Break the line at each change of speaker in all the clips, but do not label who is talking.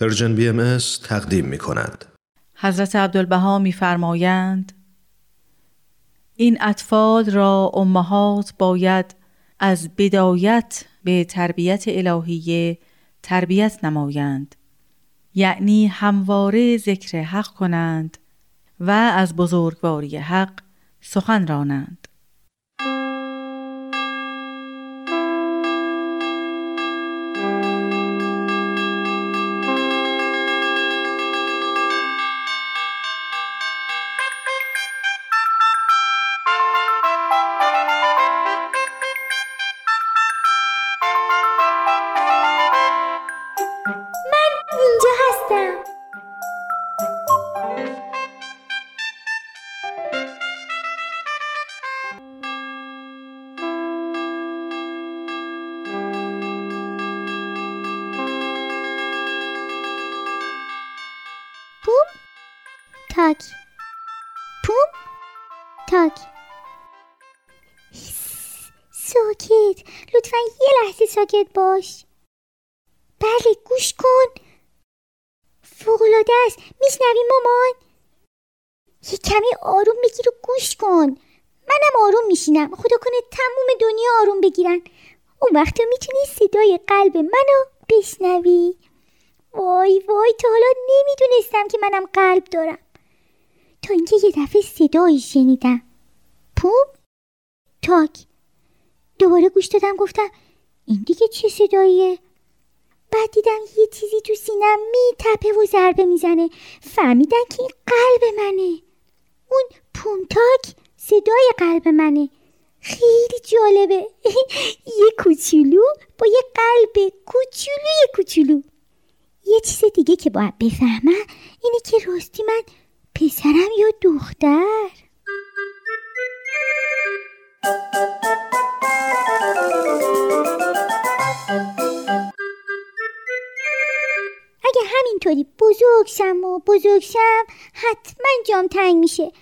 Persian BM تقدیم می کند.
حضرت عبدالبها میفرمایند این اطفال را امهات باید از بدایت به تربیت الهیه تربیت نمایند یعنی همواره ذکر حق کنند و از بزرگواری حق سخن رانند
تاک. پوم. تاک. ساکت. لطفا یه لحظه ساکت باش. بله گوش کن. فوقلاده است. میشنوی مامان؟ یه کمی آروم بگیر و گوش کن. منم آروم میشینم. خدا کنه تموم دنیا آروم بگیرن. اون وقت تو می‌تونی صدای قلب منو بشنوی. وای وای تا حالا نمی‌دونستم که منم قلب دارم. تا اینکه یه دفعه صدایی شنیدم. پوم؟ تاک. دوباره گوش دادم گفتم این دیگه چه صداییه؟ بعد دیدم یه چیزی تو سینم میتپه و ضربه می‌زنه. فهمیدم که این قلب منه. اون پومتاک صدای قلب منه. خیلی جالبه. یه کوچولو با یه قلب کوچولوی کوچولو. یه چیز دیگه که باید بفهمم اینه که راستی من پسرم یا دختر؟ اگه همینطوری بزرگ شم و بزرگ شم حتما جام تنگ میشه.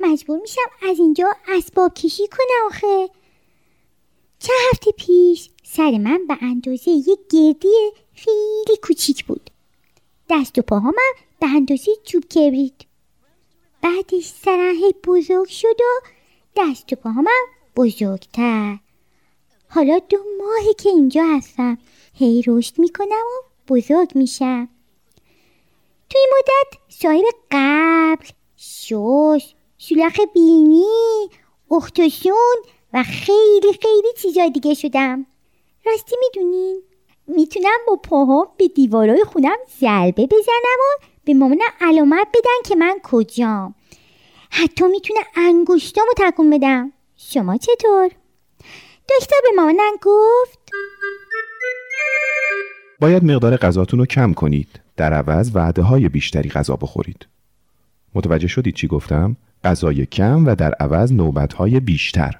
مجبور میشم از اینجا اسباب کشی کنم آخه. چند هفته پیش سر من به اندازه یک گردی خیلی کوچیک بود. دست و پاهامم به اندازه چوب کبریت. بعدش سرم هی بزرگ شد و دست و پاهامم بزرگتر. حالا دو ماهی که اینجا هستم. هی رشد می‌کنم و بزرگ میشم. توی مدت صاحب قبل شش شلخ بینی اختشون و خیلی خیلی چیزای دیگه شدم. راستی می‌دونین؟ می‌تونم با پاهام به دیوارای خونم ضربه بزنم و به مامانم علامت بدن که من کجام. حتی می‌تونه انگشتامو تکون بدم. شما چطور؟ دکتر به مامانم گفت
باید مقدار غذاتون رو کم کنید. در عوض وعده های بیشتری غذا بخورید. متوجه شدید چی گفتم؟ غذای کم و در عوض نوبت های بیشتر.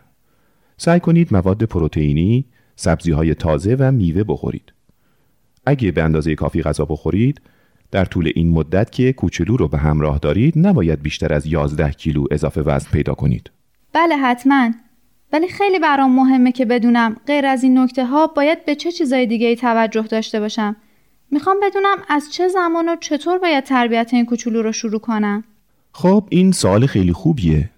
سعی کنید مواد پروتئینی، سبزی های تازه و میوه بخورید. اگه به اندازه کافی غذا بخورید در طول این مدت که کوچولو رو به همراه دارید نباید بیشتر از 11 کیلو اضافه وزن پیدا کنید.
بله حتما. ولی خیلی برام مهمه که بدونم غیر از این نکته ها باید به چه چیزای دیگه ای توجه داشته باشم. می‌خوام بدونم از چه زمان و چطور باید تربیت این کوچولو رو شروع کنم.
خب این سوال خیلی خوبیه.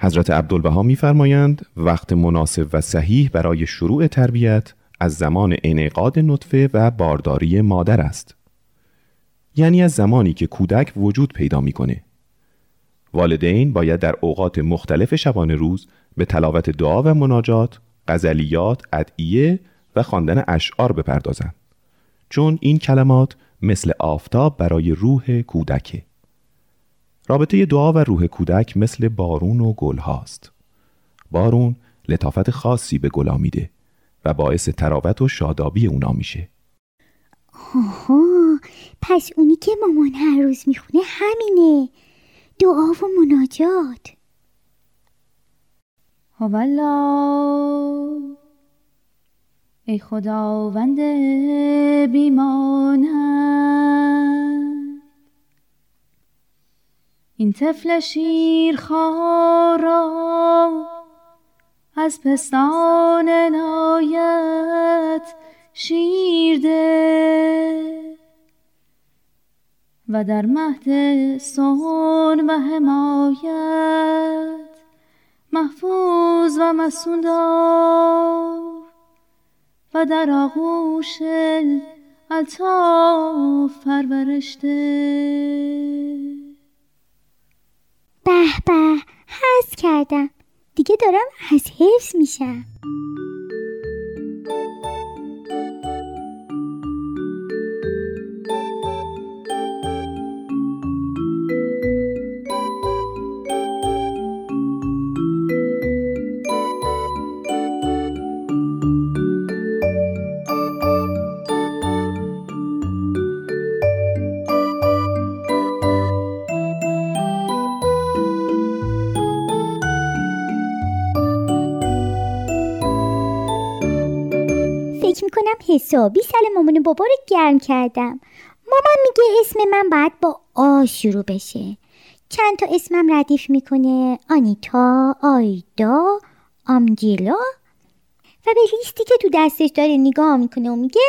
حضرت عبدالبها میفرمایند وقت مناسب و صحیح برای شروع تربیت از زمان انعقاد نطفه و بارداری مادر است. یعنی از زمانی که کودک وجود پیدا می‌کنه. والدین باید در اوقات مختلف شبانه روز به تلاوت دعا و مناجات، غزلیات، ادعیه و خواندن اشعار بپردازند. چون این کلمات مثل آفتاب برای روح کودکه. رابطه دعا و روح کودک مثل بارون و گل هاست. بارون لطافت خاصی به گلا میده و باعث تراوت و شادابی اونا میشه.
آها پس اونی که مامان هر روز می‌خونه همینه. دعا و مناجات.
هوالا ای خداوند بیمانم این طفل شیر خارا از پستان نایت شیرده. و در مهد سون و حمایت محفوظ و مسوندار. و در آغوش الطاف پرورشته
به به حس کردم. دیگه دارم از حفظ میشم حسابی سر مامان و بابا رو گرم کردم. مامان میگه اسم من باید با آ شروع بشه. چند تا اسمم ردیف می‌کنه؟ آنیتا آیدا آمجیلا. و به لیستی که تو دستش داره نگاه می‌کنه و میگه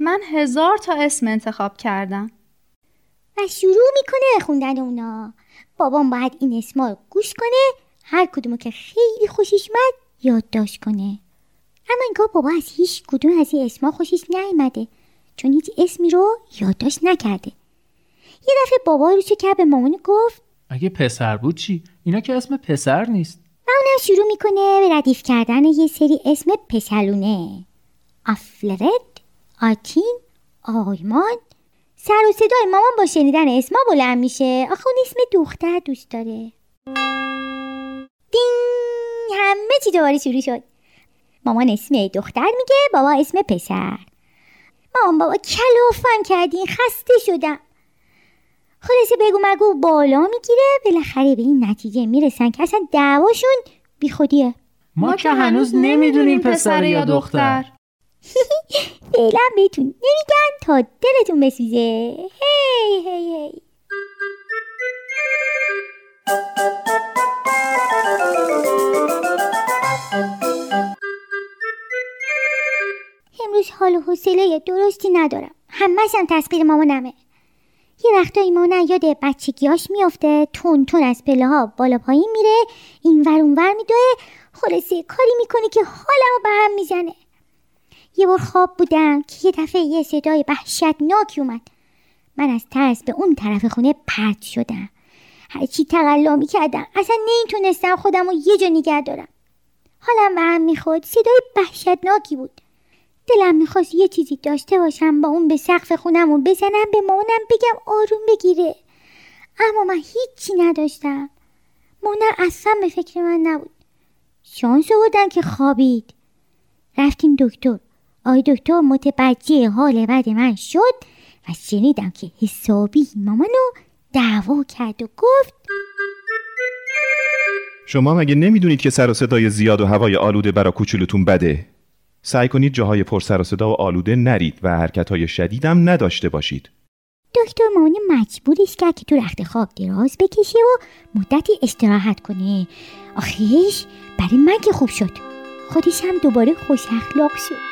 من هزار تا اسم انتخاب کردم.
و شروع می‌کنه به خوندن اونا. بابام باید این اسما رو گوش کنه هر کدومو که خیلی خوشش اومد یادداشت کنه. اما انگار بابا از هیچ کدوم از این اسما خوشش نیومده چون هیچ اسمی رو یادداشت نکرده. یه دفعه بابا رو کرد به مامان گفت
اگه پسر بود چی؟ اینا که اسم پسر نیست.
و اونم شروع می‌کنه به ردیف کردن یه سری اسم پسلونه آفلرد آتین آیمان. سر و صدای مامان با شنیدن اسما بلند میشه. آخه اون اسم دختر دوست داره. دین همه چی دوباره شروع شد. مامان اسم دختر میگه بابا اسم پسر. مامان بابا کلافم کردین خسته شدم. خلاصه بگو مگو بالا می‌گیره بالاخره به این نتیجه می‌رسن که اصلا دعواشون بی خودیه
ما, که هنوز نمی‌دونیم پسر یا دختر.
فعلا بهتون نمیگن تا دلتون بسوزه. هی هی هی. حال و حوصله درستی ندارم. همش هم تسخیر مامانمه. یه وقتایی مامان یاد بچگیاش میافته تون تون از پله ها بالا پایین میره این ور اون ور میدوه خلاصه کاری می‌کنه که حالمو به هم می‌زنه. یه بار خواب بودم که یه دفعه یه صدای وحشتناکی اومد. من از ترس به اون طرف خونه پرت شدم. هرچی تقلا می‌کردم اصلا نمی‌تونستم خودم رو یه جا نگه دارم. حالم به هم می‌خورد صدای وحشتناکی بود. دلم می‌خواست یه چیزی داشته باشم با اون به سقف خونم و بزنم به مامانم بگم آروم بگیره. اما من هیچی نداشتم. مامان اصلا به فکر من نبود. شانس آوردن که خوابید. رفتیم دکتر. آی دکتر متوجه حال بد من شد و شنیدم که حسابی مامانو دعوا کرد و گفت
شما مگه نمی‌دونید که سر و صدای زیاد و هوای آلوده برا کوچولوتون بده؟ سعی کنید جاهای پر سر و صدا و آلوده نرید و حرکتهای شدیدم نداشته باشید.
دکتر مامان مجبورش کرد که تو رخت خواب دراز بکشه و مدتی استراحت کنه. آخیش برای من که خوب شد. خودش هم دوباره خوش اخلاق شد.